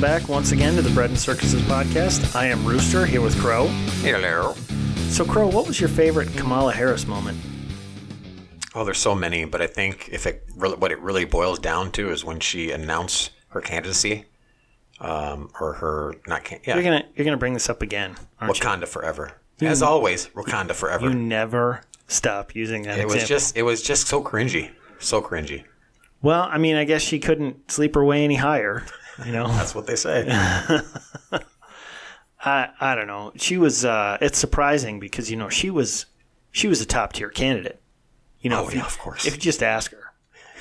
Welcome back once again to the Bread and Circuses podcast. I am Rooster here with Crow. Hello. So, Crow, what was your favorite Kamala Harris moment? Oh, there's so many, but I think if it really, what it really boils down to is when she announced her candidacy, um, or her not can, yeah, You're gonna you're gonna bring this up again, Wakanda forever. As always, Wakanda forever. you? You never stop using that it was just it was just so cringy, so cringy. well, I mean, I guess she couldn't sleep her way any higher. You know, That's what they say. I I don't know. She was. Uh, it's surprising because you know she was she was a top tier candidate. You know, Oh, if yeah, you, of course. If you just ask her,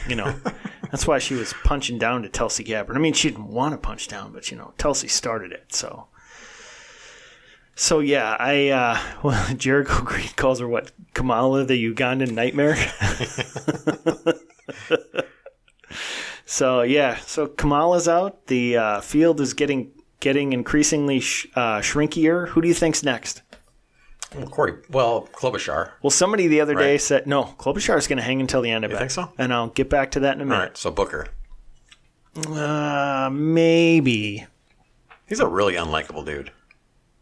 you know, that's why she was punching down to Tulsi Gabbard. I mean, she didn't want to punch down, but you know, Tulsi started it. So, so yeah, I uh, well, Jericho Green calls her what Kamala, the Ugandan nightmare. So yeah, so Kamala's out. The uh, field is getting getting increasingly sh- uh, shrinkier. Who do you think's next? Well, Cory, well, Klobuchar. Well, somebody the other day said no. Klobuchar is going to hang until the end of You it. think so? And I'll get back to that in a minute. right, so Booker. Uh, maybe. He's a really unlikable dude.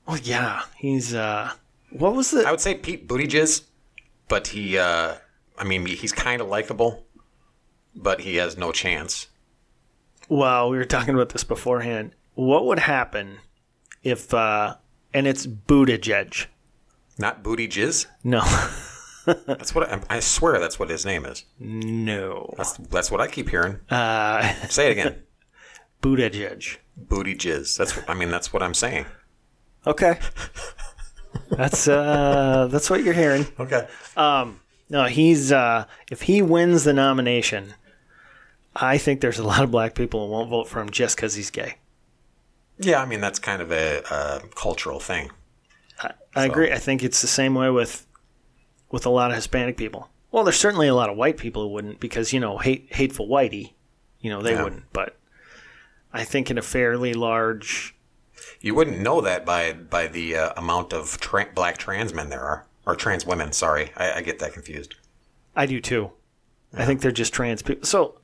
Well, yeah, he's. uh What was the? I would say Pete Buttigieg, but he, uh, I mean, he's kind of likable, but he has no chance. Well, we were talking about this beforehand. What would happen if? uh And it's Buttigieg. Not Booty Jizz. No, That's what I, I swear. That's what his name is. no. That's that's what I keep hearing. Uh, Say it again. Buttigieg. Booty jizz. That's what I mean. That's what I'm saying. Okay. That's uh that's what you're hearing. Okay. Um No, he's uh if he wins the nomination, I think there's a lot of black people who won't vote for him just because he's gay. Yeah, I mean that's kind of a, a cultural thing. I agree. I think it's the same way with with a lot of Hispanic people. Well, there's certainly a lot of white people who wouldn't because you know hate hateful whitey, you know they Yeah. wouldn't. But I think in a fairly large, You wouldn't know that by by the uh, amount of tra- black trans men there are, or trans women. Sorry, I, I get that confused. I do too. I think they're just trans people. So,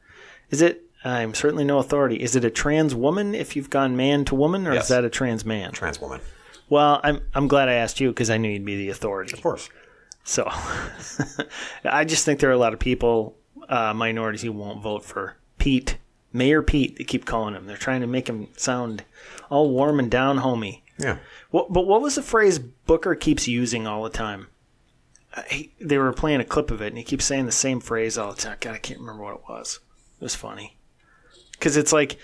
is it? I'm certainly no authority. Is it a trans woman if you've gone man to woman, or Yes. is that a trans man? Trans woman, Well, I'm I'm glad I asked you because I knew you'd be the authority. of course. So I just think there are a lot of people, uh, minorities, who won't vote for Pete, Mayor Pete. They keep calling him. They're trying to make him sound all warm and down homey. Yeah. What, but what was the phrase Booker keeps using all the time? Uh, he, they were playing a clip of it, and he keeps saying the same phrase all the time. God, I can't remember what it was. It was funny because it's like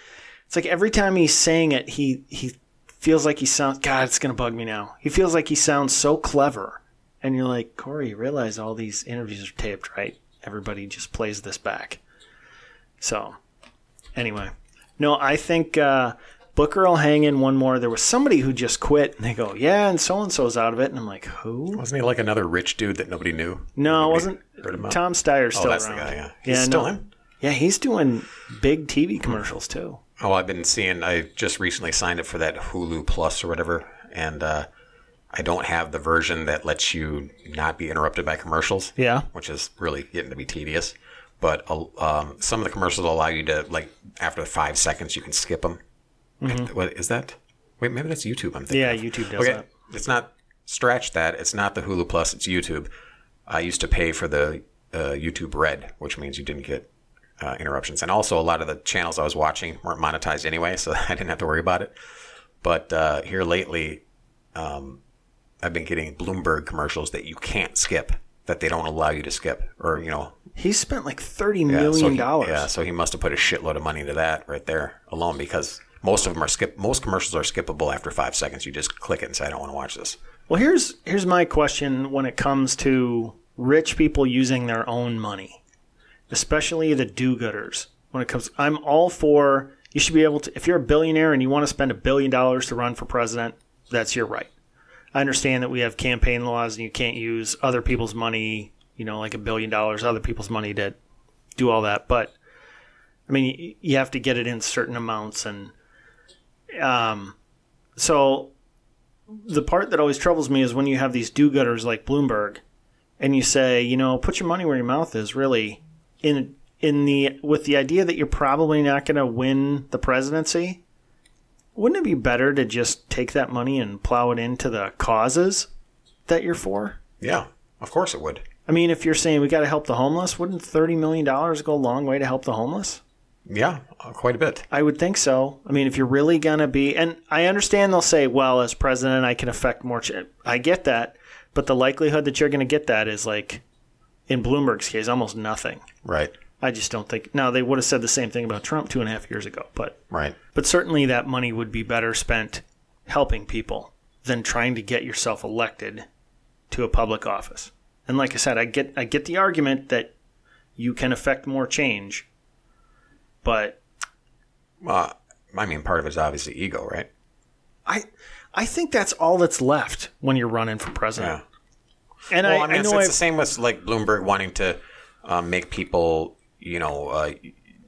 it's like every time he's saying it, he he feels like he sounds. God, it's gonna bug me now. He feels like he sounds so clever, and you're like, Cory, you realize all these interviews are taped, right? Everybody just plays this back. So, anyway, no, I think uh, Booker will hang in one more. There was somebody who just quit, and they go, yeah, and so and so's out of it, and I'm like, who? Wasn't he like another rich dude that nobody knew? No, it Nobody wasn't. heard about? Tom Steyer's Oh, still that's the around. guy. Yeah. He's yeah, still no. in. Yeah, he's doing big TV commercials too. Oh, I've been seeing. I just recently signed up for that Hulu Plus or whatever, and uh, I don't have the version that lets you not be interrupted by commercials. Yeah. which is really getting to be tedious. But uh, um, some of the commercials allow you to like after five seconds you can skip them. What is that? Wait, maybe that's YouTube. I'm thinking. Yeah, of. YouTube does okay, that. it's not. Scratch that. It's not the Hulu Plus. It's YouTube. I used to pay for the uh, YouTube Red, which means you didn't get uh, interruptions, and also a lot of the channels I was watching weren't monetized anyway, so I didn't have to worry about it. But uh, here lately, um, I've been getting Bloomberg commercials that you can't skip, that they don't allow you to skip, or you know, He spent like thirty yeah, million so he- dollars. Yeah, so he must have put a shitload of money into that right there alone because most of them are skip. Most commercials are skippable after five seconds. You just click it and say, "I don't want to watch this." Well, here's here's my question when it comes to rich people using their own money, especially the do-gooders. When it comes, I'm all for You should be able to, if you're a billionaire and you want to spend a billion dollars to run for president, that's your right. I understand that we have campaign laws and you can't use other people's money, you know, like a billion dollars, other people's money to do all that. But I mean, you have to get it in certain amounts. And um, so the part that always troubles me is when you have these do gooders like Bloomberg and you say, you know, put your money where your mouth is, really, in in the with the idea that you're probably not going to win the presidency, wouldn't it be better to just take that money and plow it into the causes that you're for? Yeah, of course it would. I mean, if you're saying we got to help the homeless, wouldn't thirty million dollars go a long way to help the homeless? Yeah, uh, quite a bit. I would think so. I mean, if you're really gonna be, and I understand they'll say, well, as president, I can affect more. Ch-. I get that, but the likelihood that you're gonna get that is like, in Bloomberg's case, almost nothing. Right, I just don't think. Now they would have said the same thing about Trump two and a half years ago, but right. but certainly that money would be better spent helping people than trying to get yourself elected to a public office. And like I said, I get I get the argument that you can affect more change, but Uh, I mean, part of it is obviously ego, right? I I think that's all that's left when you're running for president. And Well, I, I mean, I it's, know it's the same with like Bloomberg wanting to um, make people, you know, uh,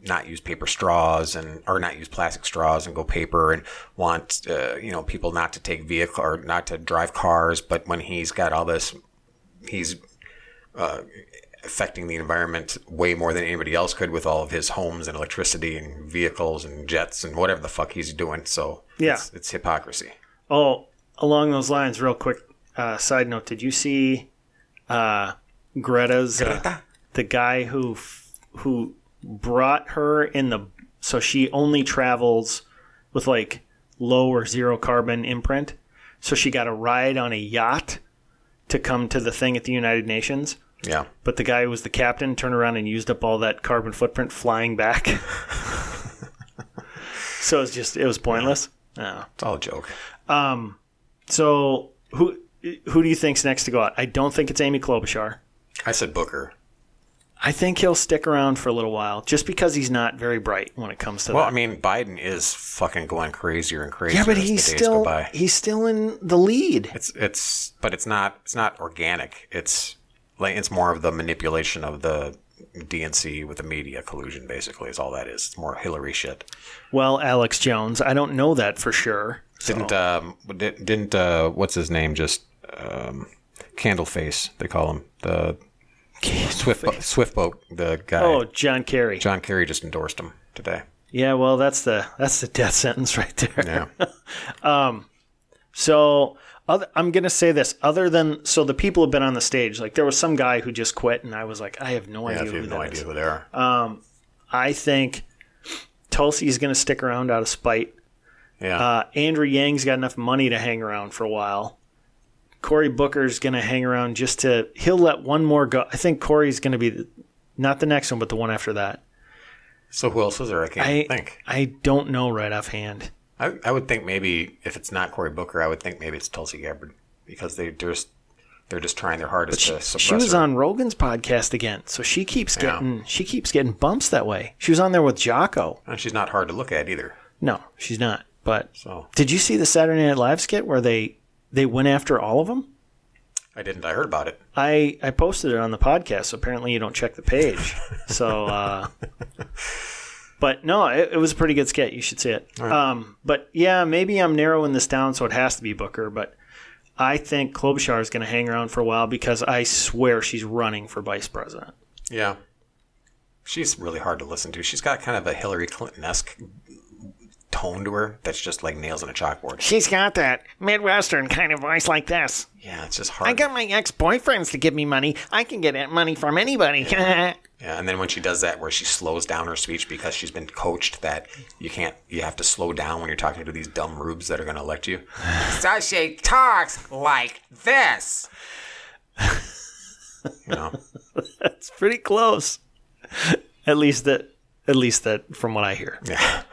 not use paper straws and or not use plastic straws and go paper, and want uh, you know people not to take vehicle or not to drive cars. But when he's got all this, he's uh, affecting the environment way more than anybody else could with all of his homes and electricity and vehicles and jets and whatever the fuck he's doing. So Yeah. it's, it's hypocrisy. Oh, along those lines, real quick uh, side note: Did you see uh, Greta's uh, the guy who f- who brought her in the so she only travels with like low or zero carbon imprint, so she got a ride on a yacht to come to the thing at the United Nations. Yeah. But the guy who was the captain turned around and used up all that carbon footprint flying back. so it's just it was pointless. Oh. It's all a joke. Um So who who do you think's next to go out? I don't think it's Amy Klobuchar. I said Booker. I think he'll stick around for a little while, just because he's not very bright when it comes to Well, that. I mean, Biden is fucking going crazier and crazier. yeah, but he's still he's still in the lead. It's it's, but it's not it's not organic. It's like it's more of the manipulation of the DNC with the media collusion. Basically, is all that is. It's more Hillary shit. Well, Alex Jones, I don't know that for sure. So- Didn't um didn't uh what's his name just um Candleface they call him the Swift Bo- Swift boat the guy oh, John Kerry. John Kerry just endorsed him today. Yeah, well, that's the that's the death sentence right there. Yeah, um, So other, I'm gonna say this. Other than so, the people have been on the stage. Like there was some guy who just quit, and I was like, I have no yeah. idea who have no is. idea who they are, Um, I think Tulsi's gonna stick around out of spite. yeah. Uh, Andrew Yang's got enough money to hang around for a while. Cory Booker's going to hang around just to. He'll let one more go. I think Cory's going to be the, not the next one, but the one after that. so who else is there? I can't I think. I don't know right offhand. I, I would think maybe if it's not Cory Booker, I would think maybe it's Tulsi Gabbard because they just they're just trying their hardest to suppress She was her. on Rogan's podcast again, so she keeps Yeah. getting she keeps getting bumps that way. She was on there with Jocko. and she's not hard to look at either. No, she's not. But So did you see the Saturday Night Live skit where they they went after all of them? I didn't. I heard about it. I, I posted it on the podcast. So apparently, you don't check the page. so, uh, but no, it, it was a pretty good skit. You should see it. Um, but yeah, maybe I'm narrowing this down, so it has to be Booker. But I think Klobuchar is going to hang around for a while because I swear she's running for vice president. Yeah. She's really hard to listen to. She's got kind of a Hillary Clinton esque tone to her that's just like nails on a chalkboard. She's got that Midwestern kind of voice like this. Yeah, it's just hard. I got my ex boyfriends to give me money. I can get money from anybody. yeah, and then when she does that, where she slows down her speech because she's been coached that you can't, you have to slow down when you're talking to these dumb rubes that are going to elect you. So she talks like this. You know, It's pretty close. at least that, at least that from what I hear. yeah.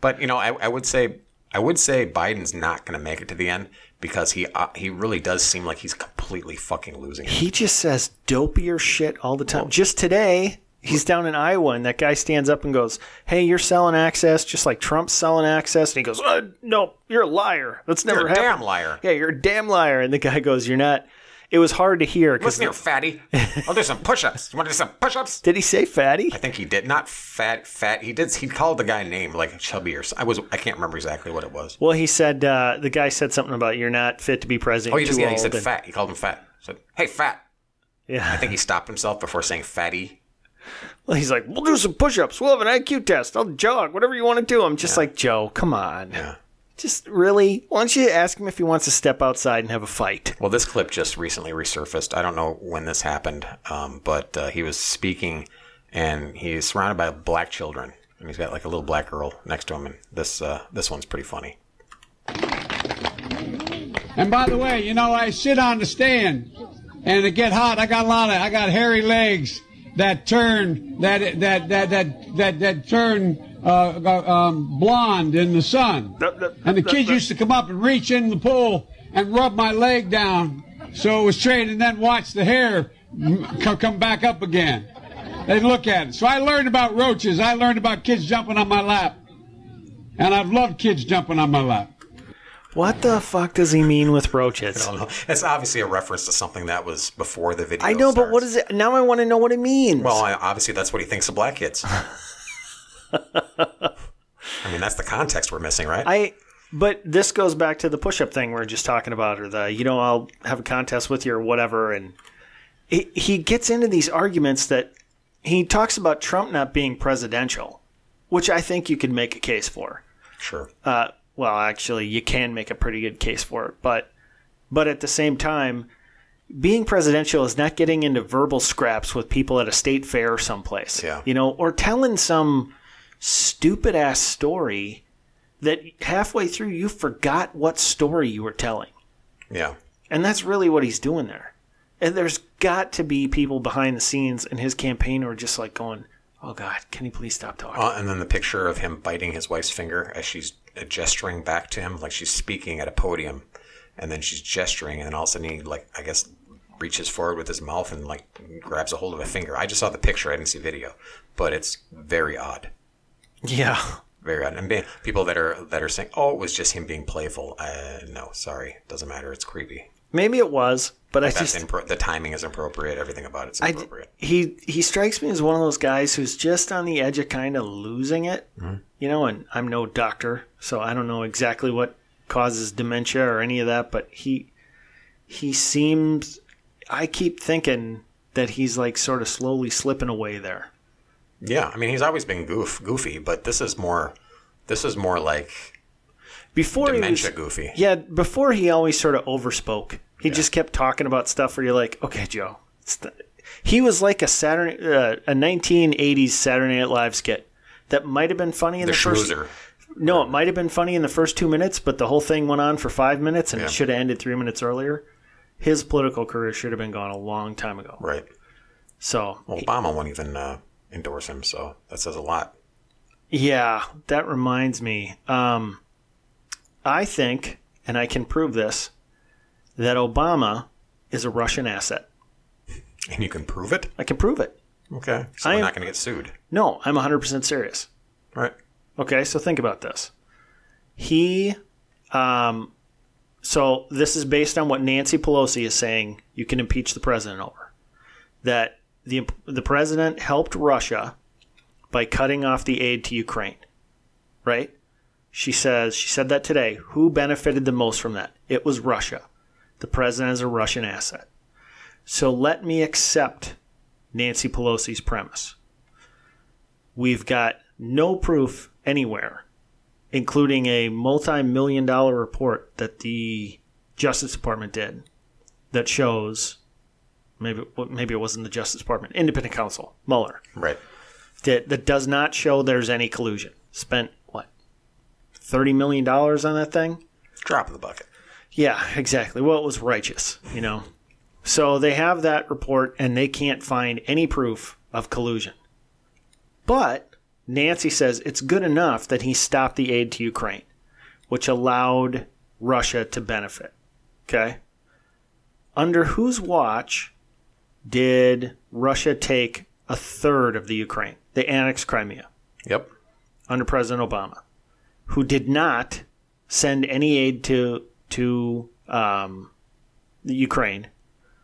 But you know, I, I would say, I would say Biden's not going to make it to the end because he, uh, he really does seem like he's completely fucking losing it. He just says dopier shit all the time. just today, he's down in Iowa, and that guy stands up and goes, "Hey, you're selling access, just like Trump's selling access." And he goes, uh, "No, you're a liar. That's never You're a happened." damn liar. Yeah, you're a damn liar. And the guy goes, "You're not." It was hard to hear because Listen here, fatty. I'll do some push-ups. You want to do some push-ups? did he say fatty? I think he did. Not fat, fat. He did. He called the guy name like chubby or. I was. I can't remember exactly what it was. Well, he said uh, the guy said something about you're not fit to be president. Oh, he just yeah. He said and- fat. He called him fat. He Said, "Hey, fat." Yeah. I think he stopped himself before saying fatty. Well, he's like, we'll do some push-ups. We'll have an IQ test. I'll jog. Whatever you want to do. I'm just like, Joe, come on. Yeah. Just really, why don't you ask him if he wants to step outside and have a fight? Well, this clip just recently resurfaced. I don't know when this happened, um, but uh, he was speaking, and he's surrounded by black children, and he's got like a little black girl next to him, and this uh, this one's pretty funny. And by the way, you know, I sit on the stand and it get hot. I got a lot of, I got hairy legs that turn, that, that, that, that, that, that turn, uh, uh, um, blonde in the sun. And the kids used to come up and reach in the pool and rub my leg down so it was straight and then watch the hair come back up again. They'd look at it. So I learned about roaches. I learned about kids jumping on my lap. And I've loved kids jumping on my lap. What the fuck does he mean with roaches? I don't know. It's obviously a reference to something that was before the video. I know, but what is it? Now I want to know what it means. Well, I, obviously that's what he thinks of black kids. I mean, that's the context we're missing, right? I but this goes back to the push-up thing we are just talking about, or the you know I'll have a contest with you or whatever, and he, he gets into these arguments that he talks about Trump not being presidential, which I think you could make a case for. sure. Uh, well, actually, you can make a pretty good case for it, but but at the same time, being presidential is not getting into verbal scraps with people at a state fair or someplace. Yeah. You know, or telling some stupid ass story that halfway through you forgot what story you were telling. Yeah. And that's really what he's doing there. And there's got to be people behind the scenes in his campaign who are just like going, "Oh God, can you please stop talking?" Uh, and then the picture of him biting his wife's finger as she's uh, gesturing back to him, like she's speaking at a podium, and then she's gesturing, and then all of a sudden he, like, I guess, reaches forward with his mouth and like grabs a hold of a finger. I just saw the picture; I didn't see video, but it's very odd, yeah. very odd. And people that are that are saying, "Oh, it was just him being playful," uh, no, sorry, doesn't matter. It's creepy. Maybe it was, but I That's just impro- the timing is appropriate. Everything about it's I d- inappropriate. he he strikes me as one of those guys who's just on the edge of kind of losing it, you know. And I'm no doctor, so I don't know exactly what causes dementia or any of that. But he he seems. I keep thinking that he's like sort of slowly slipping away there. Yeah, I mean, he's always been goof, goofy, but this is more. This is more like Before dementia he was, goofy. yeah, before he always sort of overspoke. He just kept talking about stuff where you're like, okay, Joe. The, he was like a Saturday, uh, a 1980s Saturday Night Live skit that might have been funny in The the, first. No, it might have been funny in the first two minutes, but the whole thing went on for five minutes and Yeah. it should have ended three minutes earlier. His political career should have been gone a long time ago. Right. So, Obama won't even uh, endorse him, so that says a lot. yeah, that reminds me. Um, I think, and I can prove this, that Obama is a Russian asset. And you can prove it? I can prove it. Okay. So I we're am- not going to get sued. No, I'm 100% serious. Right. Okay, so think about this. He, um, so this is based on what Nancy Pelosi is saying you can impeach the president over. That the, the president helped Russia by cutting off the aid to Ukraine, right? She says, she said that today. Who benefited the most from that? It was Russia. The president is a Russian asset. So let me accept Nancy Pelosi's premise. We've got no proof anywhere, including a multi million dollar report that the Justice Department did that shows maybe maybe it wasn't the Justice Department, independent counsel, Mueller, Right. that, that does not show there's any collusion. Spent what? $30 million on that thing? Drop in the bucket. Yeah, exactly. Well, it was righteous, you know. So they have that report and they can't find any proof of collusion. But Nancy says it's good enough that he stopped the aid to Ukraine, which allowed Russia to benefit. Okay? Under whose watch did Russia take a third of the Ukraine. They annexed Crimea Yep. under President Obama, who did not send any aid to to um, the Ukraine,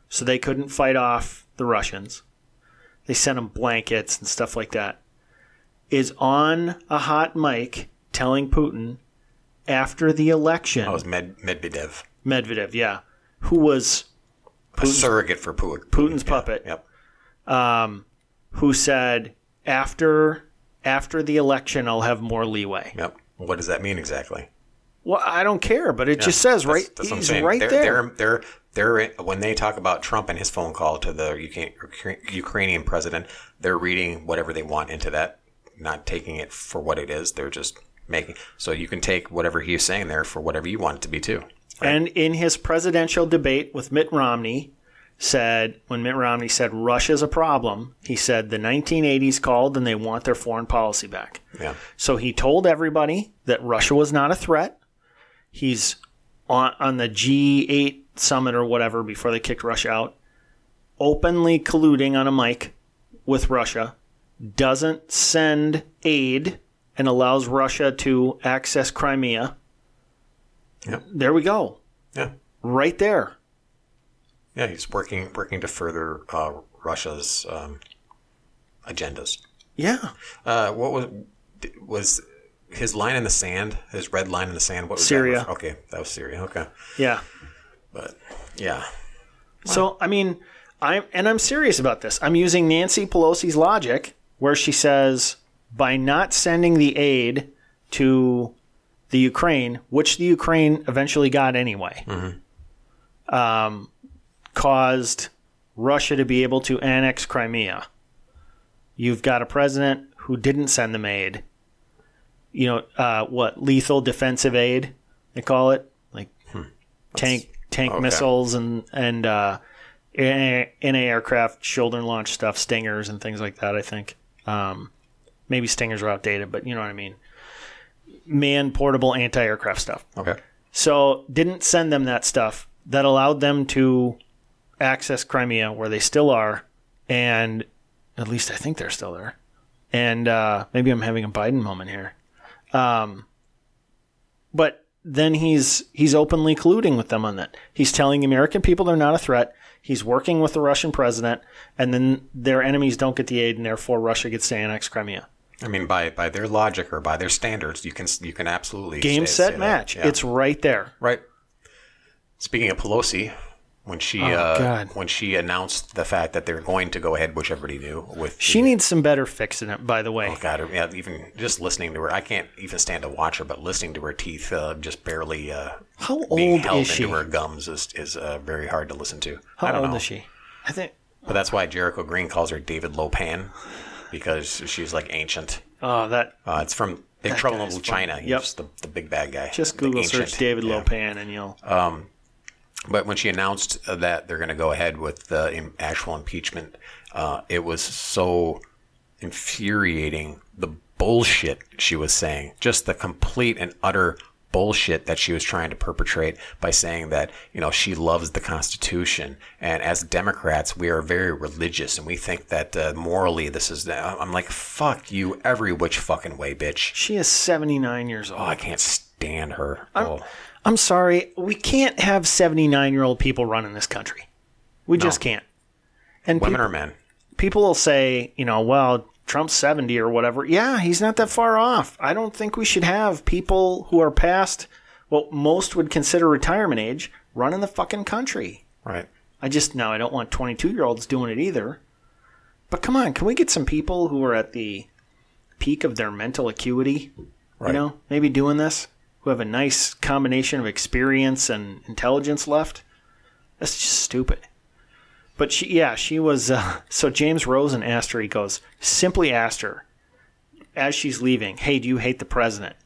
so they couldn't fight off the Russians. They sent them blankets and stuff like that. Is on a hot mic telling Putin after the election, That was Med- Medvedev, Medvedev, yeah, who was a surrogate for Putin. Putin's Yeah, puppet. Yep. um, who said after after the election I'll have more leeway. Yep. What does that mean exactly? Well, I don't care, but it just says That's- right. that's he's right they're, there. They're, they're, they're, when they talk about Trump and his phone call to the Ukrainian president, they're reading whatever they want into that, not taking it for what it is. They're just making. So you can take whatever he's saying there for whatever you want it to be too. And in his presidential debate with Mitt Romney, said when Mitt Romney said Russia's a problem, he said the 1980s called and they want their foreign policy back. Yeah. So he told everybody that Russia was not a threat. He's on, on the G8 summit or whatever before they kicked Russia out, openly colluding on a mic with Russia, doesn't send aid and allows Russia to access Crimea. Yep. There we go. Yeah. Right there. Yeah. He's working, working to further uh, Russia's um, agendas. Yeah. Uh, what was was his line in the sand? His red line in the sand? What was Syria. That? Okay, that was Syria. Okay, Yeah. but yeah, So I mean, I'm and I'm serious about this. I'm using Nancy Pelosi's logic where she says by not sending the aid to the Ukraine, which the Ukraine eventually got anyway, um, caused Russia to be able to annex Crimea. You've got a president who didn't send them aid. You know uh, what? Lethal defensive aid they call it, like tank tank okay. missiles and and uh, NA aircraft shoulder launch stuff, stingers and things like that. I think um, maybe stingers are outdated, but you know what I mean. Man portable anti aircraft stuff. okay, So didn't send them that stuff that allowed them to access Crimea, where they still are, and at least I think they're still there. And uh, maybe I'm having a Biden moment here, um, but then he's he's openly colluding with them on that. He's telling the American people they're not a threat. He's working with the Russian president, and then their enemies don't get the aid, and therefore Russia gets to annex Crimea. I mean by by their logic or by their standards, you can you can absolutely Game, say- set, say match. Yeah. It's right there. right. Speaking of Pelosi, when she Oh, uh, when she announced the fact that they're going to go ahead, which everybody knew, with She the- needs some better fixing it, by the way. Oh God! Yeah, even just listening to her, I can't even stand to watch her. But listening to her teeth, uh, just barely uh, How being old held is she? into her gums, is is uh, very hard to listen to. How I don't old know. is she? I think. But that's why Jericho Green calls her David Lopan because she's like ancient. Oh, that Uh, it's from Big That Trouble in Little China. Yep. He's the, the big bad guy. just Google search. David Yeah. Lopan and you'll. But when she announced uh, that they're going to go ahead with the actual impeachment, uh, it was so infuriating the bullshit she was saying. Just the complete and utter bullshit that she was trying to perpetrate by saying that, you know, she loves the Constitution. And as Democrats, we are very religious and we think that uh, morally this is. I'm like, fuck you every which fucking way, bitch. She is 79 years old. Oh, I can't stand her. Oh. I'm sorry. We can't have 79 year old people running this country. We just can't. And Women peop- or men? people will say, you know, well, Trump's 70 or whatever. Yeah, he's not that far off. I don't think we should have people who are past what most would consider retirement age running the fucking country. Right. I just, no, I don't want 22 year olds doing it either. But come on, can we get some people who are at the peak of their mental acuity? Right. You know, maybe doing this, who have a nice combination of experience and intelligence left? That's just stupid. But she, yeah, she was. Uh, so James Rosen asked her. He goes, simply asked her as she's leaving, "Hey, do you hate the president?"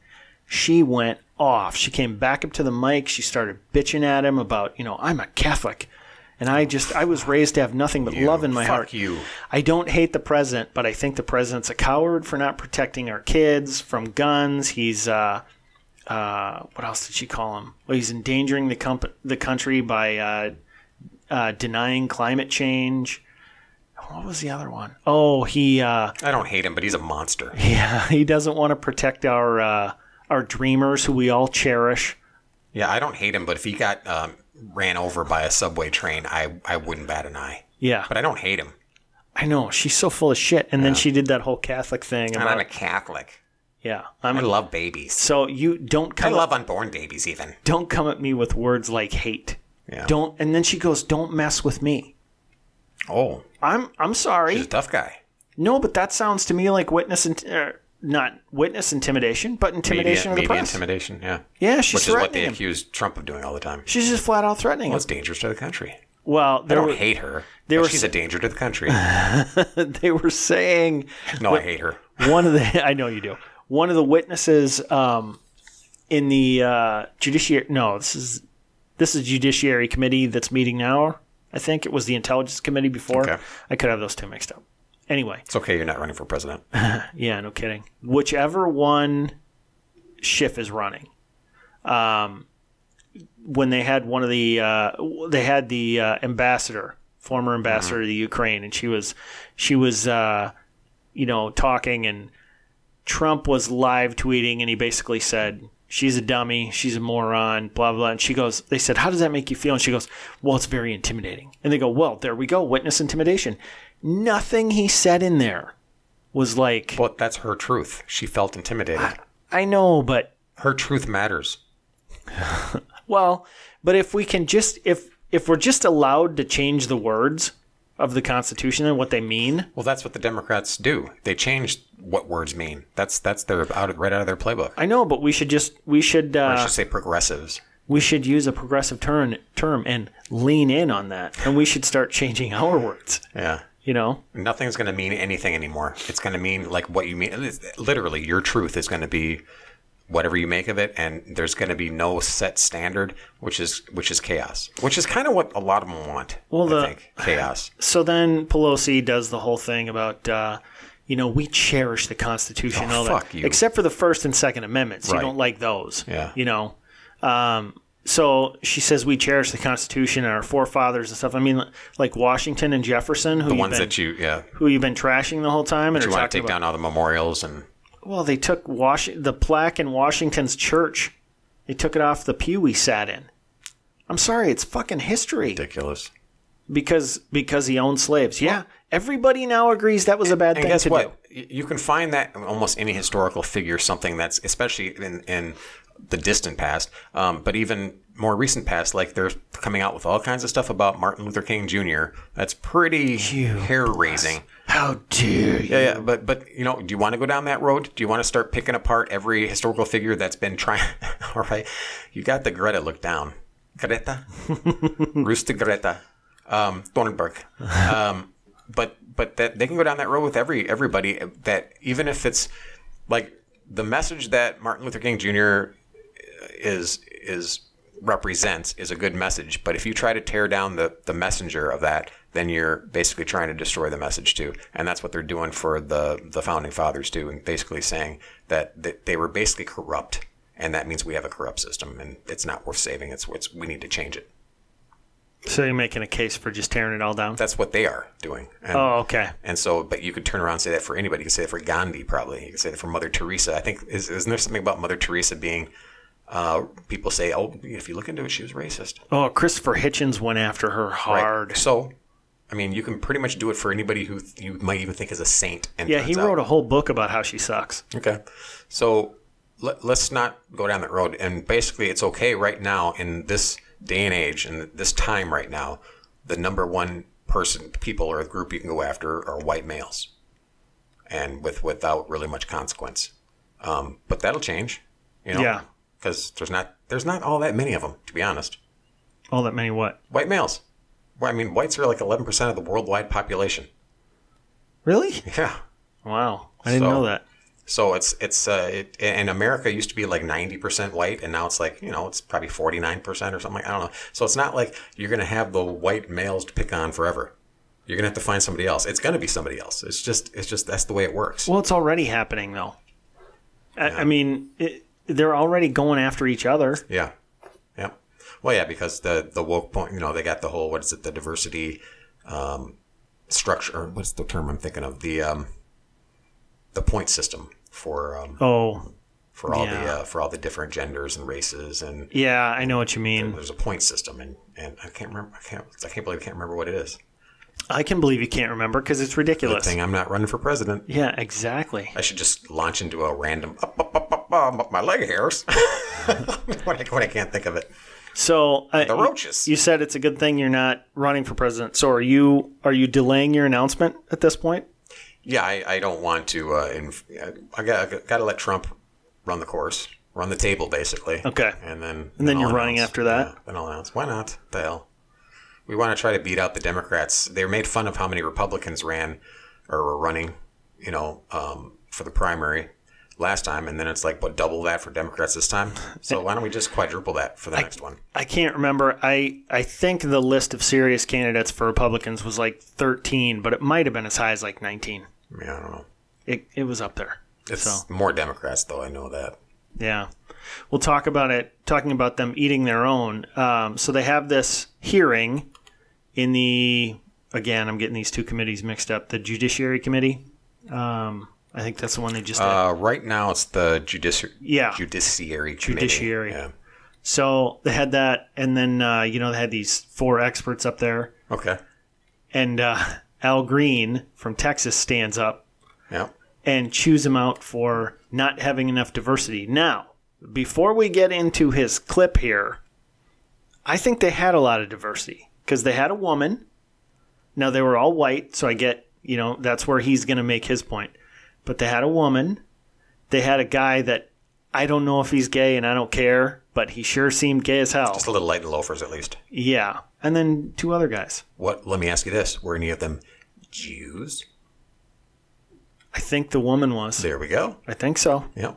She went off. She came back up to the mic. She started bitching at him about, you know, I'm a Catholic, and I just I was raised to have nothing but love in my Fuck heart. you. I don't hate the president, but I think the president's a coward for not protecting our kids from guns. He's uh, uh, what else did she call him? Well, he's endangering the comp- the country by uh, uh, denying climate change. what was the other one? Oh, he uh, I don't hate him, but he's a monster. yeah, he doesn't want to protect our uh, our dreamers who we all cherish. Yeah, I don't hate him, but if he got um, ran over by a subway train, I I wouldn't bat an eye. Yeah, But I don't hate him, I know she's so full of shit. And then she did that whole Catholic thing. and I'm a Catholic. yeah, I'm I love babies. so you don't I come love unborn babies, even. don't come at me with words like hate. Yeah. Don't. And then she goes, "Don't mess with me." Oh, I'm I'm sorry. he's a tough guy. No, but that sounds to me like witness and uh, not witness intimidation, but intimidation media, of the media press. intimidation. Yeah, Yeah, she's which is what they him. accuse Trump of doing all the time. She's just flat out threatening Well, him. it's dangerous to the country. Well, they don't were, hate her. they were she's a danger to the country. they were saying No, I hate her. one of the I know you do. One of the witnesses um, in the uh, judiciary. No, this is this is judiciary committee that's meeting now. I think it was the intelligence committee before. Okay. I could have those two mixed up. Anyway, It's okay. You're not running for president. yeah, no kidding. Whichever one Schiff is running, um, when they had one of the uh, they had the uh, ambassador, former ambassador to the Ukraine, and she was she was uh, you know talking, and Trump was live tweeting, and he basically said. She's a dummy. She's a moron. Blah blah. And she goes. They said, "How does that make you feel?" And she goes, "Well, it's very intimidating." And they go, "Well, there we go. Witness intimidation." Nothing he said in there was like, But that's her truth. She felt intimidated. I know, but Her truth matters. well, but if we can just if if we're just allowed to change the words of the Constitution and what they mean, Well, that's what the Democrats do. They change what words mean. That's that's their out of, right out of their playbook. I know, but we should just we should Uh, I should say progressives. we should use a progressive term term and lean in on that, and we should start changing our words. Yeah. You know, Nothing's going to mean anything anymore. It's going to mean like what you mean. Literally, your truth is going to be whatever you make of it, and there's going to be no set standard, which is which is chaos. Which is kind of what a lot of them want. Well, the- think chaos. so then Pelosi does the whole thing about. Uh, you know, we cherish the Constitution Oh, all fuck that, you. except for the First and Second Amendments. You don't like those. Yeah. You know, um, so she says we cherish the Constitution and our forefathers and stuff. I mean, like Washington and Jefferson, who The ones been, that you yeah who you've been trashing the whole time, and you want to take about. down all the memorials and Well, they took Wash- the plaque in Washington's church. They took it off the pew we sat in. I'm sorry, it's fucking history ridiculous. because because he owned slaves. Yeah, everybody now agrees that was a bad And thing guess to what? Y- You can find that in almost any historical figure, something that's especially in, in the distant past, um, but even more recent past, like they're coming out with all kinds of stuff about Martin Luther King Jr. That's pretty hair raising. How dare you? Yeah, yeah, but but you know, do you want to go down that road? Do you want to start picking apart every historical figure that's been trying? all right, you got the Greta look down, Greta, Rooster Greta, um, Thornburg. Um, but but that they can go down that road with every everybody. That even if it's like the message that Martin Luther King Jr. is is represents is a good message. But if you try to tear down the the messenger of that, then you're basically trying to destroy the message too. And that's what they're doing for the the founding fathers too, and basically saying that, they were basically corrupt. And that means we have a corrupt system, and it's not worth saving. It's, it's we need to change it. So you're making a case for just tearing it all down? That's what they are doing. And, Oh, okay. And so, but you could turn around and say that for anybody. You could say that for Gandhi, probably. You could say that for Mother Teresa. I think is, isn't there something about Mother Teresa being? Uh, people say, oh, if you look into it, she was racist. Oh, Christopher Hitchens went after her hard. So, I mean, you can pretty much do it for anybody who you might even think is a saint. And Yeah, he turns out- wrote a whole book about how she sucks. Okay. So let, let's not go down that road. And basically, it's okay right now in this day and age and this time right now. The number one person, people, or group you can go after are white males, and with without really much consequence. Um, but that'll change, you know. Yeah. Because there's not there's not all that many of them, to be honest. All that many what? White males. Well, I mean, whites are like 11% of the worldwide population. Really? Yeah. Wow. I didn't So- know that. So it's it's uh, it, and America used to be like ninety percent white, and now it's like you know it's probably forty nine percent or something. Like, I don't know. So it's not like you're gonna have the white males to pick on forever. You're gonna have to find somebody else. It's gonna be somebody else. It's just it's just that's the way it works. Well, it's already happening, though. I, I mean, it, they're already going after each other. Yeah, yeah. Well, yeah, because the the woke point, you know, they got the whole what is it, the diversity, um, structure. What's the term I'm thinking of? The um, the point system for um, Oh, for all the uh, for all the different genders and races and yeah, I know what you mean. there's a point system and, and I can't remember I can't I can't believe I can't remember what it is. I can believe you can't remember because it's Good ridiculous. thing I'm not running for president. Yeah, exactly. I should just launch into a random up up up up, up, up my leg hairs when, I, when I can't think of it. So uh, The roaches. You said it's a good thing you're not running for president. So are you? Are you delaying your announcement at this point? Yeah, I, I don't want to. Uh, inf- I got got to let Trump run the course, run the table, basically. Okay. and then And then I'll you're running announce. after that? Yeah, then I'll announce. Why not? The hell. We want to try to beat out the Democrats. They made fun of how many Republicans ran or were running, you know, um, for the primary last time, and then it's like, what, double that for Democrats this time? So why don't we just quadruple that for the next one? I can't remember. I I think the list of serious candidates for Republicans was like 13, but it might have been as high as like 19. I mean, I don't know. It it was up there. It's So more Democrats, though. I know that. yeah, we'll talk about it. Talking about them eating their own. Um, so they have this hearing in the again. I'm getting these two committees mixed up. The Judiciary Committee. Um, I think that's the one they just. Uh, right now, it's the judici- Yeah. judiciary committee. Judiciary. Yeah. So they had that, and then uh, you know they had these four experts up there, Okay. and uh, Al Green from Texas stands up Yeah. and chews him out for not having enough diversity. Now, before we get into his clip here, I think they had a lot of diversity because they had a woman. Now they were all white, so I get you know that's where he's going to make his point. But they had a woman. They had a guy that I don't know if he's gay, and I don't care, but he sure seemed gay as hell. Just a little light in loafers, at least. Yeah, and then two other guys. What? Let me ask you this: Were any of them Jews? I think the woman was. There we go. I think so. Yeah.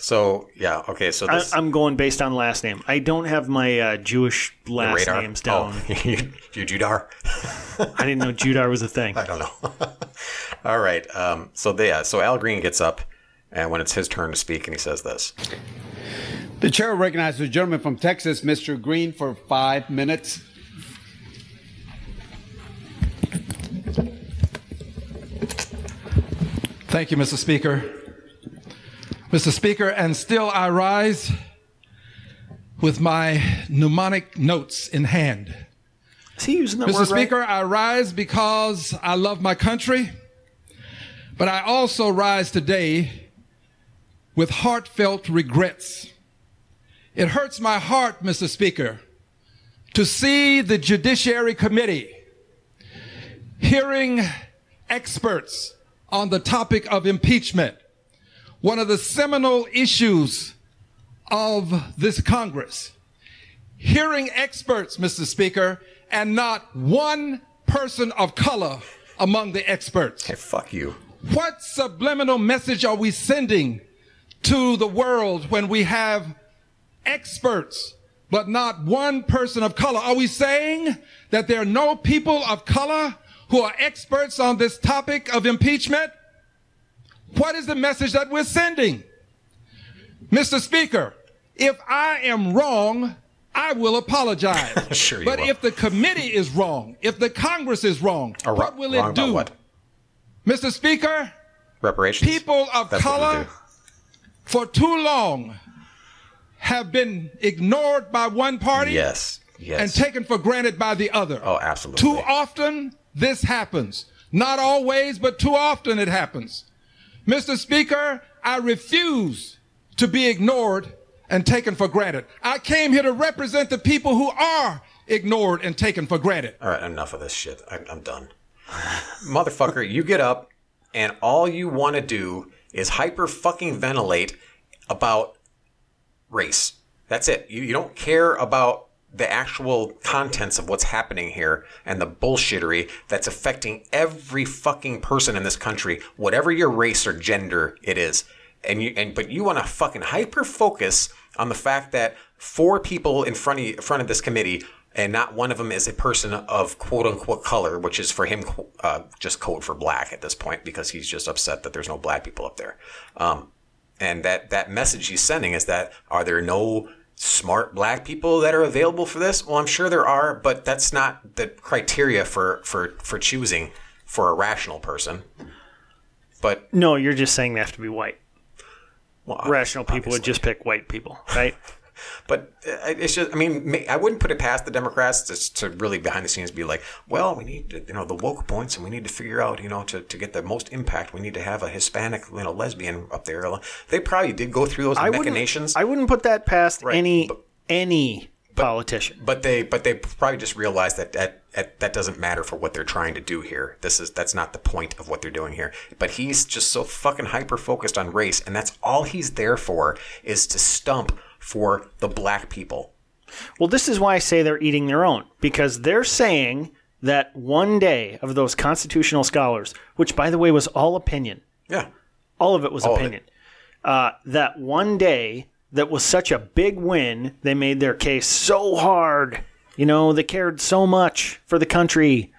So yeah. Okay. So I, this I'm going based on last name. I don't have my uh, Jewish last radar. names down. Oh, you, you Judar? I didn't know Judar was a thing. I don't know. All right. Um, so they, yeah. So Al Green gets up, and when it's his turn to speak, and he says this. The chair recognizes the gentleman from Texas, Mr. Green, for five minutes. Thank you, Mr. Speaker. Mr. Speaker, and still I rise with my mnemonic notes in hand. Is he using that Mr. word right? Speaker, I rise because I love my country, but I also rise today with heartfelt regrets. It hurts my heart, Mr. Speaker, to see the Judiciary Committee hearing experts on the topic of impeachment, one of the seminal issues of this Congress. Hearing experts, Mr. Speaker, and not one person of color among the experts. Hey, fuck you. What subliminal message are we sending to the world when we have experts, but not one person of color? Are we saying that there are no people of color who are experts on this topic of impeachment? What is the message that we're sending? Mr. Speaker, if I am wrong, I will apologize. Sure but will. if the committee is wrong, if the Congress is wrong, Or what will it do? Mr. Speaker, Reparations. people of That's color for too long have been ignored by one party Yes. Yes. and taken for granted by the other. Oh, absolutely. Too often this happens. Not always, but too often it happens. Mr. Speaker, I refuse to be ignored and taken for granted. I came here to represent the people who are ignored and taken for granted. All right, enough of this shit. I'm, I'm done. Motherfucker, you get up and all you want to do is hyper fucking ventilate about race. That's it. You, you don't care about the actual contents of what's happening here and the bullshittery that's affecting every fucking person in this country, whatever your race or gender it is. And you and but you want to fucking hyper focus on the fact that four people in front of front of this committee and not one of them is a person of quote unquote color, which is for him uh, just code for black at this point because he's just upset that there's no black people up there. Um, and that that message he's sending is that are there no smart black people that are available for this? Well, I'm sure there are, but that's not the criteria for for for choosing for a rational person. But No, you're just saying they have to be white. well, Rational people would just pick white people, right? But uh, it's just, I mean, I wouldn't put it past the Democrats to, to really behind the scenes be like, well, we need, to, you know, the woke points and we need to figure out, you know, to, to get the most impact, we need to have a Hispanic, you know, lesbian up there. They probably did go through those I machinations. wouldn't. I wouldn't put that past Right, any but- any politician. but they but they probably just realized that that, that that doesn't matter for what they're trying to do here. This is that's not the point of what they're doing here. But he's just so fucking hyper focused on race, and that's all he's there for is to stump for the black people. Well, this is why I say they're eating their own because they're saying that one day of those constitutional scholars, which by the way was all opinion, Yeah. all of it was All of it. opinion. Uh, that one day that was such a big win, they made their case so hard. You know, they cared so much for the country,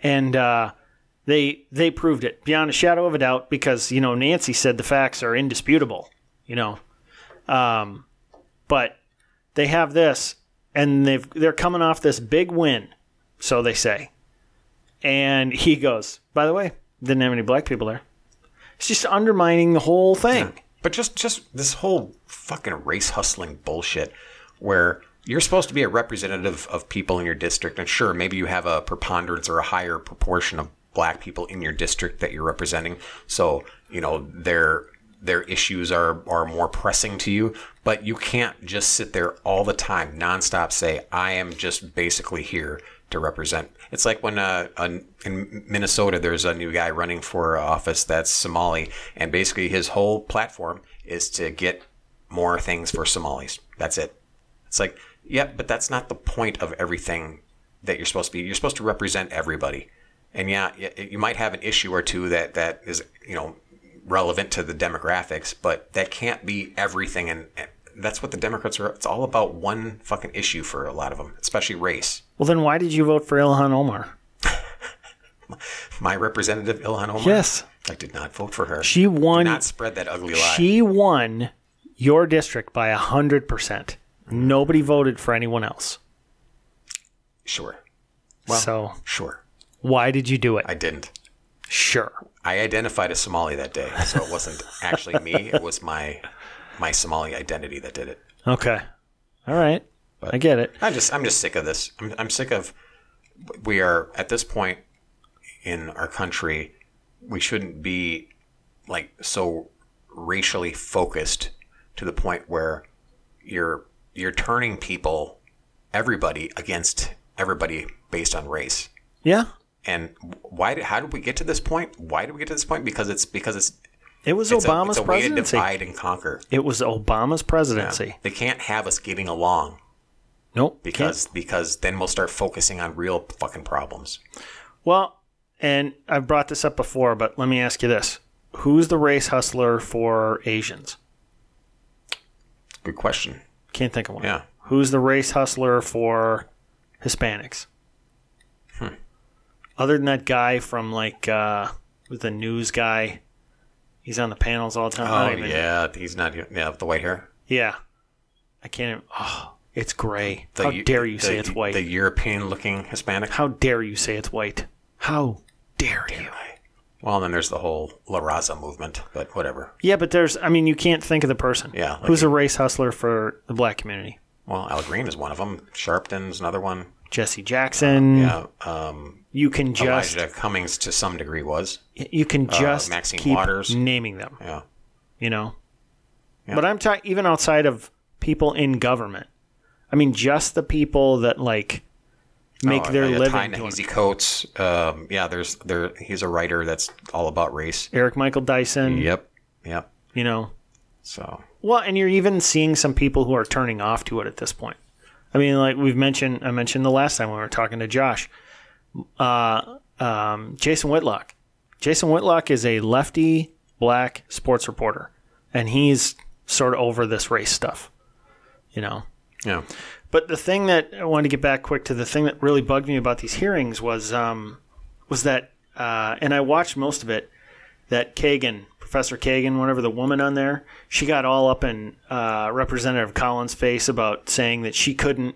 and uh, they they proved it beyond a shadow of a doubt because you know Nancy said the facts are indisputable. You know, um, but they have this, and they've they're coming off this big win, so they say. And he goes, by the way, didn't have any black people there. It's just undermining the whole thing. But just just this whole fucking race hustling bullshit where you're supposed to be a representative of people in your district and sure maybe you have a preponderance or a higher proportion of black people in your district that you're representing so you know their their issues are are more pressing to you but you can't just sit there all the time nonstop say I am just basically here to represent. It's like when uh, in Minnesota there's a new guy running for office that's Somali, and basically his whole platform is to get more things for Somalis. That's it. It's like, yeah, but that's not the point of everything that you're supposed to be. You're supposed to represent everybody, and yeah, you might have an issue or two that that is you know relevant to the demographics, but that can't be everything. And, and that's what the Democrats are. It's all about one fucking issue for a lot of them, especially race. Well, then why did you vote for Ilhan Omar? My representative Ilhan Omar. Yes. I did not vote for her. She won. Did not spread that ugly lie. She won your district by 100%. Nobody voted for anyone else. sure, Well, so sure. why did you do it? I didn't. Sure. I identified as Somali that day, so it wasn't actually me. It was my my Somali identity that did it. Okay. All right. I get it. I'm just I'm just sick of this. I'm I'm sick of we are at this point in our country we shouldn't be like so racially focused to the point where you're you're turning people everybody against everybody based on race. Yeah. And why did how did we get to this point? Why did we get to this point? Because it's because it's It was it's Obama's a, it's a way to presidency. divide and conquer. It was Obama's presidency. They can't have us getting along Nope. because because then we'll start focusing on real fucking problems. Well, and I've brought this up before, but let me ask you this. Who's the race hustler for Asians? Good question. Can't think of one. Yeah. Who's the race hustler for Hispanics? Other than that guy from like uh with the news guy. He's on the panels all the time. I Oh don't even- yeah, he's not. Yeah, with the white hair. Yeah. I can't even oh, it's gray. The, How Eu- dare you the- say it's white? The European-looking Hispanic. How dare you say it's white? How dare you? Well, then there's the whole La Raza movement, but whatever. Yeah, but there's I mean you can't think of the person. Yeah, like Who's a race hustler for the black community? Well, Al Green is one of them. Sharpton's another one. Jesse Jackson. Yeah. Um, You can just Elijah Cummings to some degree was. you can just Uh, Maxine keep Waters. naming them. Yeah. You know. Yeah. But I'm talking even outside of people in government. I mean, just the people that like make Oh, their yeah, living. Ty doing it. Coates. Um, yeah, there's there. He's a writer that's all about race. Eric Michael Dyson. Yep. Yep. You know. So Well, and you're even seeing some people who are turning off to it at this point. I mean, like we've mentioned, I mentioned the last time when we were talking to Josh, uh, um, Jason Whitlock. Jason Whitlock is a lefty black sports reporter, and he's sort of over this race stuff, you know. yeah. But the thing that I wanted to get back quick to the thing that really bugged me about these hearings was um, was that, uh, and I watched most of it. That Kagan, Professor Kagan, whatever the woman on there, she got all up in uh, Representative Collins' face about saying that she couldn't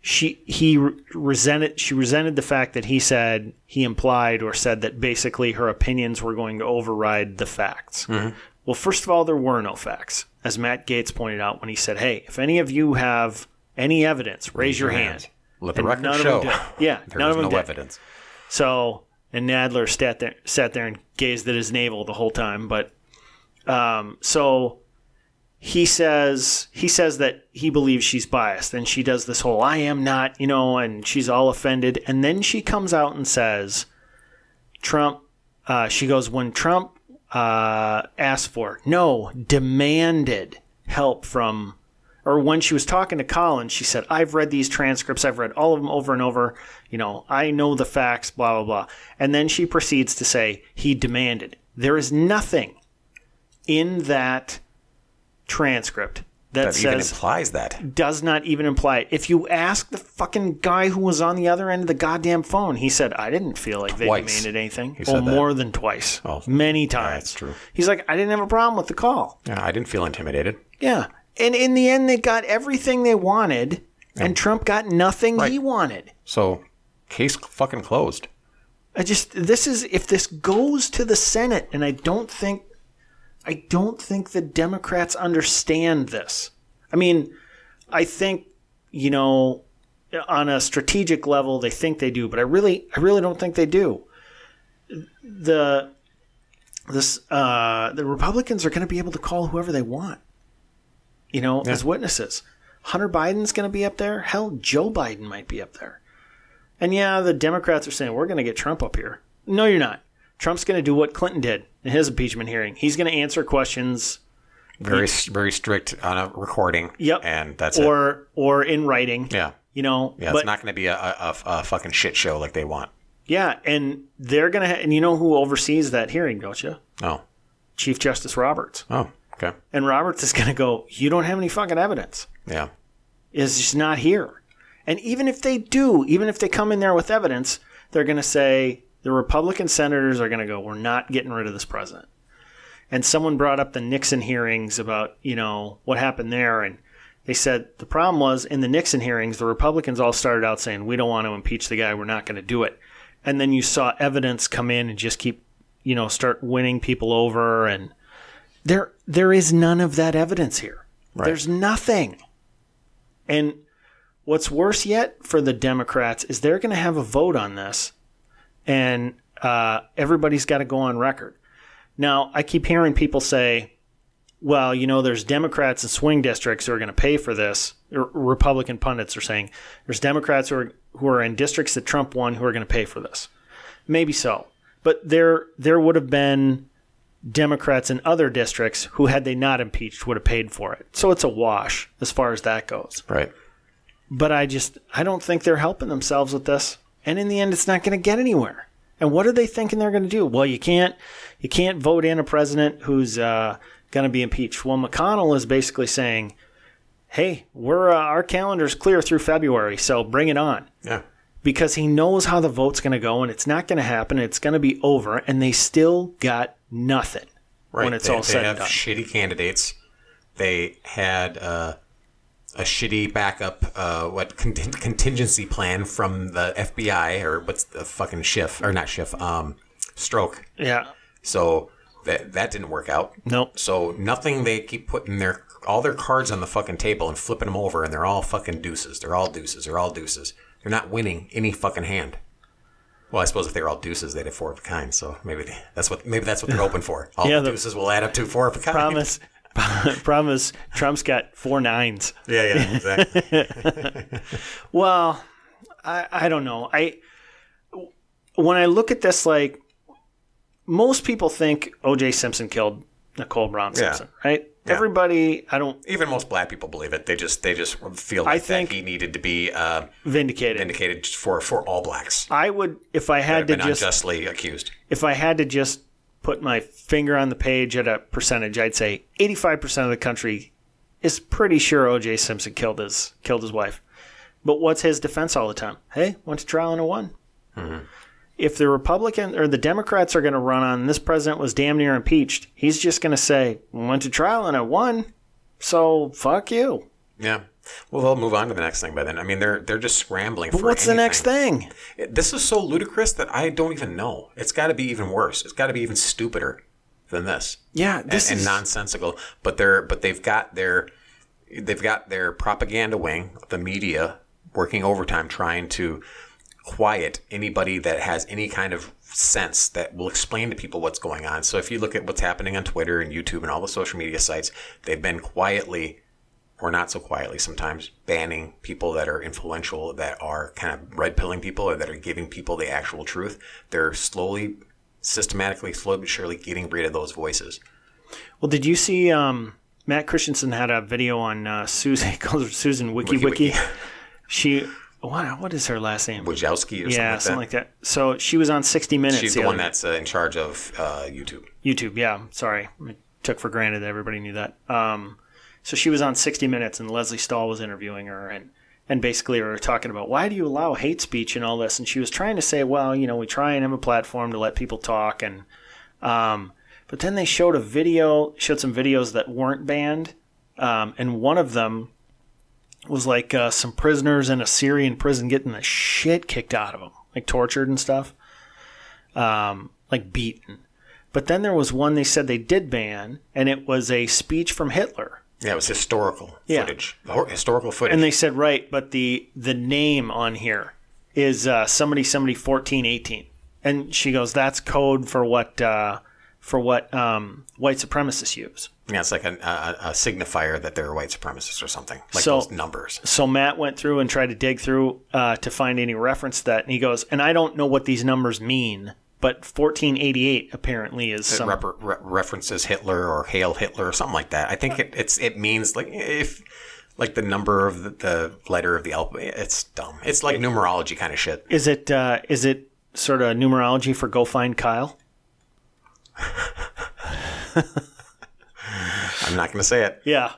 she he resented she resented the fact that he said he implied or said that basically her opinions were going to override the facts. Well, first of all, there were no facts, as Matt Gaetz pointed out when he said, "Hey, if any of you have any evidence, raise, your, hand." Let the And record none of show. them. Yeah, there none of them no did. evidence. So, and Nadler sat there, sat there and gazed at his navel the whole time. But, um, so he says he says that he believes she's biased, and she does this whole "I am not," you know, and she's all offended, and then she comes out and says, "Trump." Uh, she goes when Trump uh, asked for no demanded help from or when she was talking to Colin, she said, I've read these transcripts. I've read all of them over and over. You know, I know the facts, blah, blah, blah. And then she proceeds to say, he demanded. There is nothing in that transcript that, That even implies that. does not even imply it. If you ask the fucking guy who was on the other end of the goddamn phone, he said, I didn't feel like they demanded anything. He well, said oh, more than twice. Oh. Many Yeah, times. that's true. He's like, I didn't have a problem with the call. Yeah, I didn't feel intimidated. Yeah. And in the end, they got everything they wanted, and Trump got nothing he wanted. So, case fucking closed. I just this is if this goes to the Senate, and I don't think, I don't think the Democrats understand this. I mean, I think you know, on a strategic level, they think they do, but I really, I really don't think they do. The this uh, the Republicans are going to be able to call whoever they want, you know, as witnesses. Hunter Biden's going to be up there. Hell, Joe Biden might be up there. And yeah, the Democrats are saying we're going to get Trump up here. No, you're not. Trump's going to do what Clinton did in his impeachment hearing. He's going to answer questions. Very, very strict on a recording. Yep. And that's it. or or in writing. Yeah. You know. Yeah, but it's not going to be a, a, a, a fucking shit show like they want. yeah, and they're going to. Ha- and you know who oversees that hearing, don't you? Oh. Chief Justice Roberts. Oh, okay. And Roberts is going to go. You don't have any fucking evidence. Yeah. It's just not here. And even if they do, even if they come in there with evidence, they're going to say the Republican senators are going to go, "We're not getting rid of this president." And someone brought up the Nixon hearings about, you know, what happened there and they said the problem was in the Nixon hearings, the Republicans all started out saying, "We don't want to impeach the guy. We're not going to do it." And then you saw evidence come in and just keep, you know, start winning people over and there there is none of that evidence here. There's nothing. And what's worse yet for the Democrats is they're going to have a vote on this, and uh, everybody's got to go on record. Now, I keep hearing people say, well, you know, there's Democrats in swing districts who are going to pay for this. Republican pundits are saying there's Democrats who are, who are in districts that Trump won who are going to pay for this. Maybe so. But there, there would have been Democrats in other districts who, had they not impeached, would have paid for it. So it's a wash as far as that goes. Right. But I just, I don't think they're helping themselves with this. And in the end, it's not going to get anywhere. And what are they thinking they're going to do? Well, you can't, you can't vote in a president who's uh, going to be impeached. Well, McConnell is basically saying, "Hey, we're uh, our calendar's clear through February, so bring it on." Yeah. because he knows how the vote's going to go and it's not going to happen. It's going to be over, and they still got nothing Right. when it's they, all they said have and done. shitty candidates. They had uh, a shitty backup, uh, what con- contingency plan from the FBI or what's the fucking Schiff or not Schiff, um, Strzok. yeah, So that that didn't work out. Nope. So nothing. They keep putting their all their cards on the fucking table and flipping them over, and they're all fucking deuces. They're all deuces. They're all deuces. They're not winning any fucking hand. Well, I suppose if they were all deuces, they'd have four of a kind. So maybe that's what maybe that's what they're hoping for. All Yeah, the deuces will add up to four of a kind. promise, promise. Trump's got four nines. Yeah, yeah, exactly. Well, I, I don't know. I when I look at this, like most people think O.J. Simpson killed Nicole Brown Yeah. Simpson, right? Yeah. Everybody, I don't Even most black people believe it. They just they just feel like think- that he needed to be uh, vindicate it. vindicated for for all blacks. I would, if I had to just unjustly accused. if I had to just put my finger on the page at a percentage, I'd say 85% of the country is pretty sure O.J. Simpson killed his killed his wife. But what's his defense all the time? Hey, went to trial and won. If the Republican or the Democrats are going to run on this president was damn near impeached, he's just going to say went to trial and I won. So fuck you. Yeah. Well, they'll move on to the next thing by then. I mean, they're they're just scrambling. But what's the next thing? This is so ludicrous that I don't even know. It's got to be even worse. It's got to be even stupider than this. Yeah, this and, is and nonsensical. But they're but they've got their they've got their propaganda wing, the media, working overtime trying to quiet anybody that has any kind of sense that will explain to people what's going on. So if you look at what's happening on Twitter and YouTube and all the social media sites, they've been quietly or not so quietly sometimes banning people that are influential that are kind of red pilling people or that are giving people the actual truth. They're slowly systematically slowly but surely getting rid of those voices. Well, did you see um, Matt Christiansen had a video on uh, Susan calls her Susan Wiki Wiki Wiki. Wiki. She what what is her last name? Wojcicki or yeah, something something like that. like that. So she was on 60 Minutes. She's the other one day. that's uh, in charge of uh, YouTube. YouTube. Yeah, sorry, I took for granted that everybody knew that. Um, so she was on 60 Minutes, and Lesley Stahl was interviewing her, and and basically we were talking about why do you allow hate speech and all this, and she was trying to say, well, you know, we try and have a platform to let people talk, and um, but then they showed a video, showed some videos that weren't banned, um, and one of them was like uh, some prisoners in a Syrian prison getting the shit kicked out of them, like tortured and stuff, um, like beaten. But then there was one they said they did ban, and it was a speech from Hitler. Yeah, it was historical Yeah. footage. Historical footage. And they said, right, but the the name on here is uh, somebody somebody fourteen eighteen, and she goes, that's code for what uh, for what um, white supremacists use. Yeah, it's like a, a, a signifier that they're white supremacists or something. Like So- those numbers. So Matt went through and tried to dig through uh, to find any reference to that, and he goes, and I don't know what these numbers mean, but fourteen eighty eight apparently is It some. rep- re- references Hitler or Hail Hitler or something like that. I think it, it's it means like if like the number of the, the letter of the alphabet. It's dumb. It's like numerology kind of shit. Is it uh, is it sort of numerology for go find Kyle? I'm not going to say it. Yeah.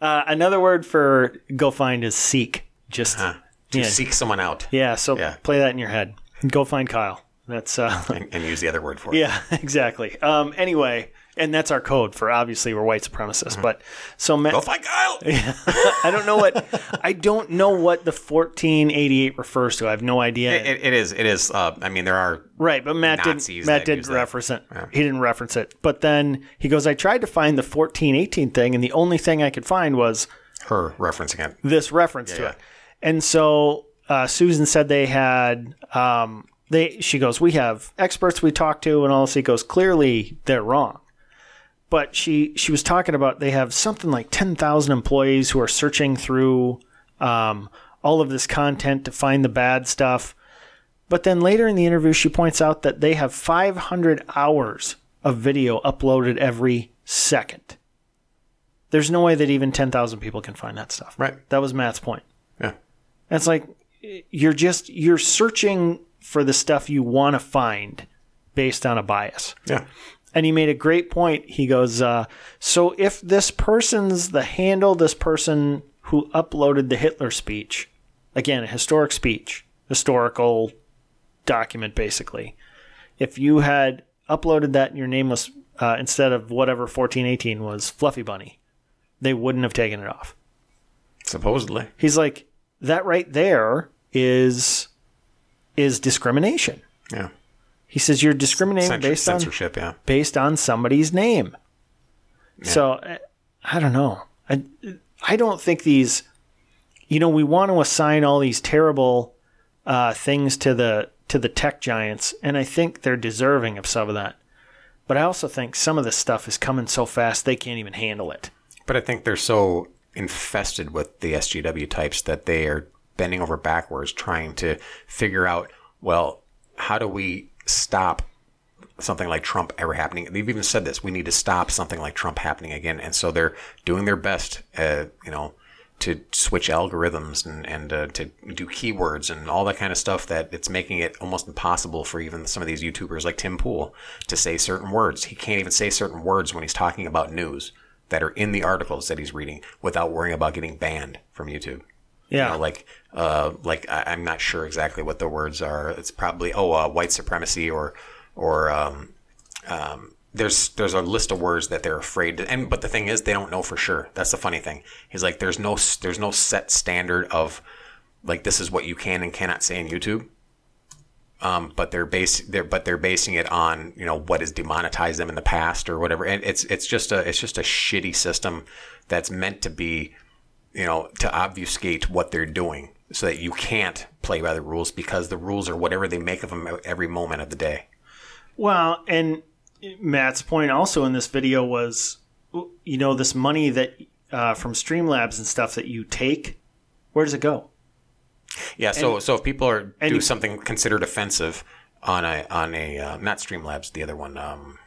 Uh, another word for go find is seek. Just Huh. To Yeah. seek someone out yeah. So Yeah. play that in your head. Go find Kyle. That's uh, and, and use the other word for it. yeah, exactly. Um, anyway, and that's our code for obviously we're white supremacists. But so Matt, Go find Kyle. I don't know what I don't know what the 1488 refers to. I have no idea. It, it is. It is. Uh, I mean, there are. Right, but Matt Nazis didn't. Matt didn't that. reference it. He didn't reference it. But then he goes, "I tried to find the fourteen eighteen thing, and the only thing I could find was Her referencing it. this reference to yeah. it." And so uh, Susan said they had. Um, they she goes, "We have experts we talk to, and all this." He goes, "Clearly, they're wrong." But she she was talking about they have something like ten thousand employees who are searching through um, all of this content to find the bad stuff. But then later in the interview, she points out that they have 500 hours of video uploaded every second. There's no way that even 10,000 people can find that stuff. Right. That was Matt's point. Yeah. And it's like you're just you're searching for the stuff you want to find based on a bias. Yeah. And he made a great point. He goes, uh, "So if this person's the handle, this person who uploaded the Hitler speech, again, a historic speech, historical document, basically. If you had uploaded that and your name was uh, instead of whatever fourteen eighteen was Fluffy Bunny, they wouldn't have taken it off." Supposedly. He's like, "That right there is is discrimination." Yeah. He says you're discriminating Censor- based on censorship. Yeah. based on somebody's name. So uh, I don't know. I I don't think these. You know, we want to assign all these terrible uh, things to the to the tech giants, and I think they're deserving of some of that. But I also think some of this stuff is coming so fast they can't even handle it. But I think they're so infested with the SJW types that they are bending over backwards trying to figure out, well, how do we stop something like Trump ever happening? They've even said this: we need to stop something like Trump happening again. And so they're doing their best, uh, you know, to switch algorithms and and uh, to do keywords and all that kind of stuff. That it's making it almost impossible for even some of these YouTubers like Tim Pool to say certain words. He can't even say certain words when he's talking about news that are in the articles that he's reading without worrying about getting banned from YouTube. Yeah, You know, like, uh, like I, I'm not sure exactly what the words are. It's probably oh, uh, white supremacy or or um, um, there's there's a list of words that they're afraid to, and but the thing is they don't know for sure. That's the funny thing. He's like there's no there's no set standard of like this is what you can and cannot say in YouTube. Um, but they're base they're but they're basing it on you know what has demonetized them in the past or whatever, and it's it's just a it's just a shitty system that's meant to be you know to obfuscate what they're doing so that you can't play by the rules because the rules are whatever they make of them every moment of the day. Well, and Matt's point also in this video was, you know, this money that uh, from Streamlabs and stuff that you take, where does it go? Yeah, so so if people are do you- something considered offensive on a on a uh, not Streamlabs, the other one, um,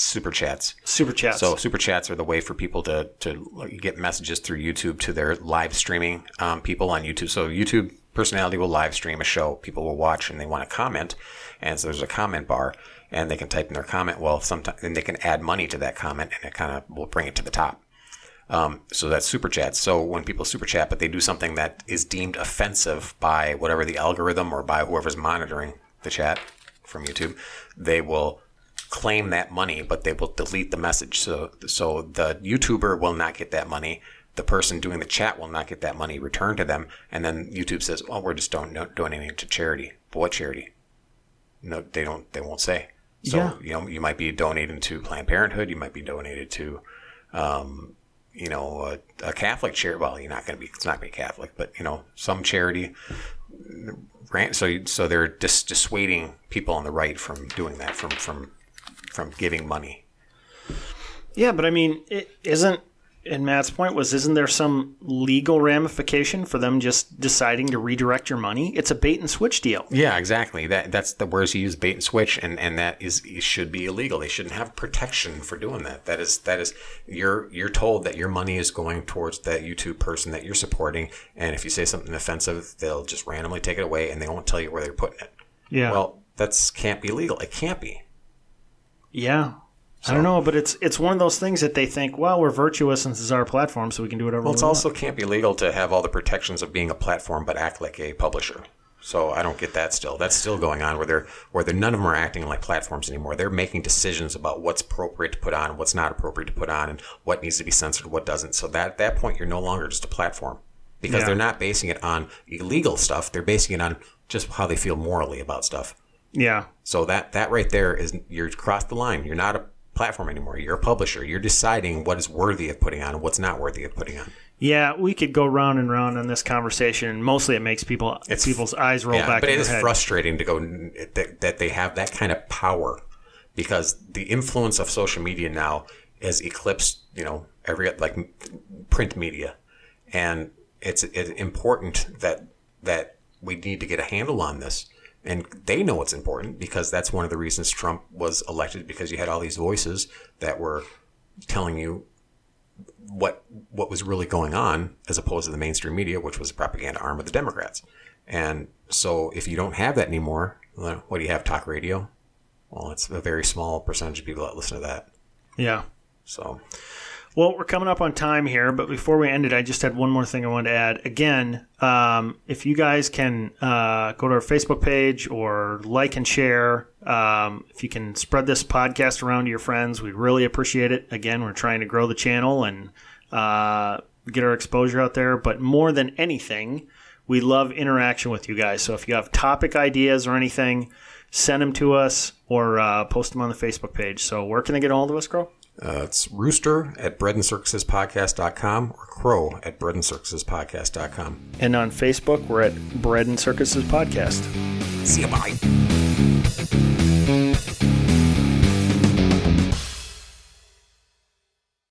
Super Chats. Super chats. So super chats are the way for people to to get messages through YouTube to their live streaming um, people on YouTube. So YouTube personality will live stream a show. People will watch and they want to comment, and so there's a comment bar, and they can type in their comment. Well, sometimes and they can add money to that comment, and it kind of will bring it to the top. Um, so that's super chats. So when people super chat, but they do something that is deemed offensive by whatever the algorithm or by whoever's monitoring the chat from YouTube, they will claim that money, but they will delete the message. So so the YouTuber will not get that money. The person doing the chat will not get that money returned to them, and then YouTube says, "Oh, we're just don't, don't donating to charity." But what charity? No, they don't. They won't say. So Yeah. you know, you might be donating to Planned Parenthood. You might be donated to um, you know, a, a Catholic charity. Well, you're not going to be. It's not going to be Catholic, but you know, some charity. So, so they're dis- dissuading people on the right from doing that, from from from giving money. yeah, but I mean, it isn't. And Matt's point was, isn't there some legal ramification for them just deciding to redirect your money? It's a bait and switch deal. Yeah, exactly. That that's the words you use, bait and switch, and and that is it should be illegal. They shouldn't have protection for doing that. That is that is you're you're told that your money is going towards that YouTube person that you're supporting, and if you say something offensive, they'll just randomly take it away, and they won't tell you where they're putting it. Yeah. Well, that's can't be legal. It can't be. Yeah. I don't know, but it's it's one of those things that they think, well, we're virtuous and this is our platform, so we can do whatever Well, we want. also can't be legal to have all the protections of being a platform, but act like a publisher. So I don't get that. Still, that's still going on where they're where they're none of them are acting like platforms anymore. They're making decisions about what's appropriate to put on, what's not appropriate to put on, and what needs to be censored, what doesn't. So that at that point, you're no longer just a platform because Yeah. they're not basing it on illegal stuff. They're basing it on just how they feel morally about stuff. Yeah. So that that right there is you're crossed the line. You're not a platform anymore. You're a publisher. You're deciding what is worthy of putting on and what's not worthy of putting on. Yeah, we could go round and round on this conversation. Mostly, it makes people It's- people's eyes roll yeah, back. but it is head. frustrating to go that, that they have that kind of power because the influence of social media now has eclipsed you know every like print media, and it's, it's important that that we need to get a handle on this. And they know it's important because that's one of the reasons Trump was elected because you had all these voices that were telling you what what was really going on as opposed to the mainstream media, which was the propaganda arm of the Democrats. And so if you don't have that anymore, what do you have? Talk radio? Well, it's a very small percentage of people that listen to that. Yeah. So Well, we're coming up on time here, but before we end it, I just had one more thing I wanted to add. Again, um, if you guys can uh, go to our Facebook page or like and share, um, if you can spread this podcast around to your friends, we'd really appreciate it. Again, we're trying to grow the channel and uh, get our exposure out there, but more than anything, we love interaction with you guys. So if you have topic ideas or anything, send them to us or uh, post them on the Facebook page. So where can they get a hold of us, Crow? Uh, it's rooster at breadandcircusespodcast.com or crow at breadandcircusespodcast.com. And on Facebook, we're at Bread and Circuses Podcast. See you, bye.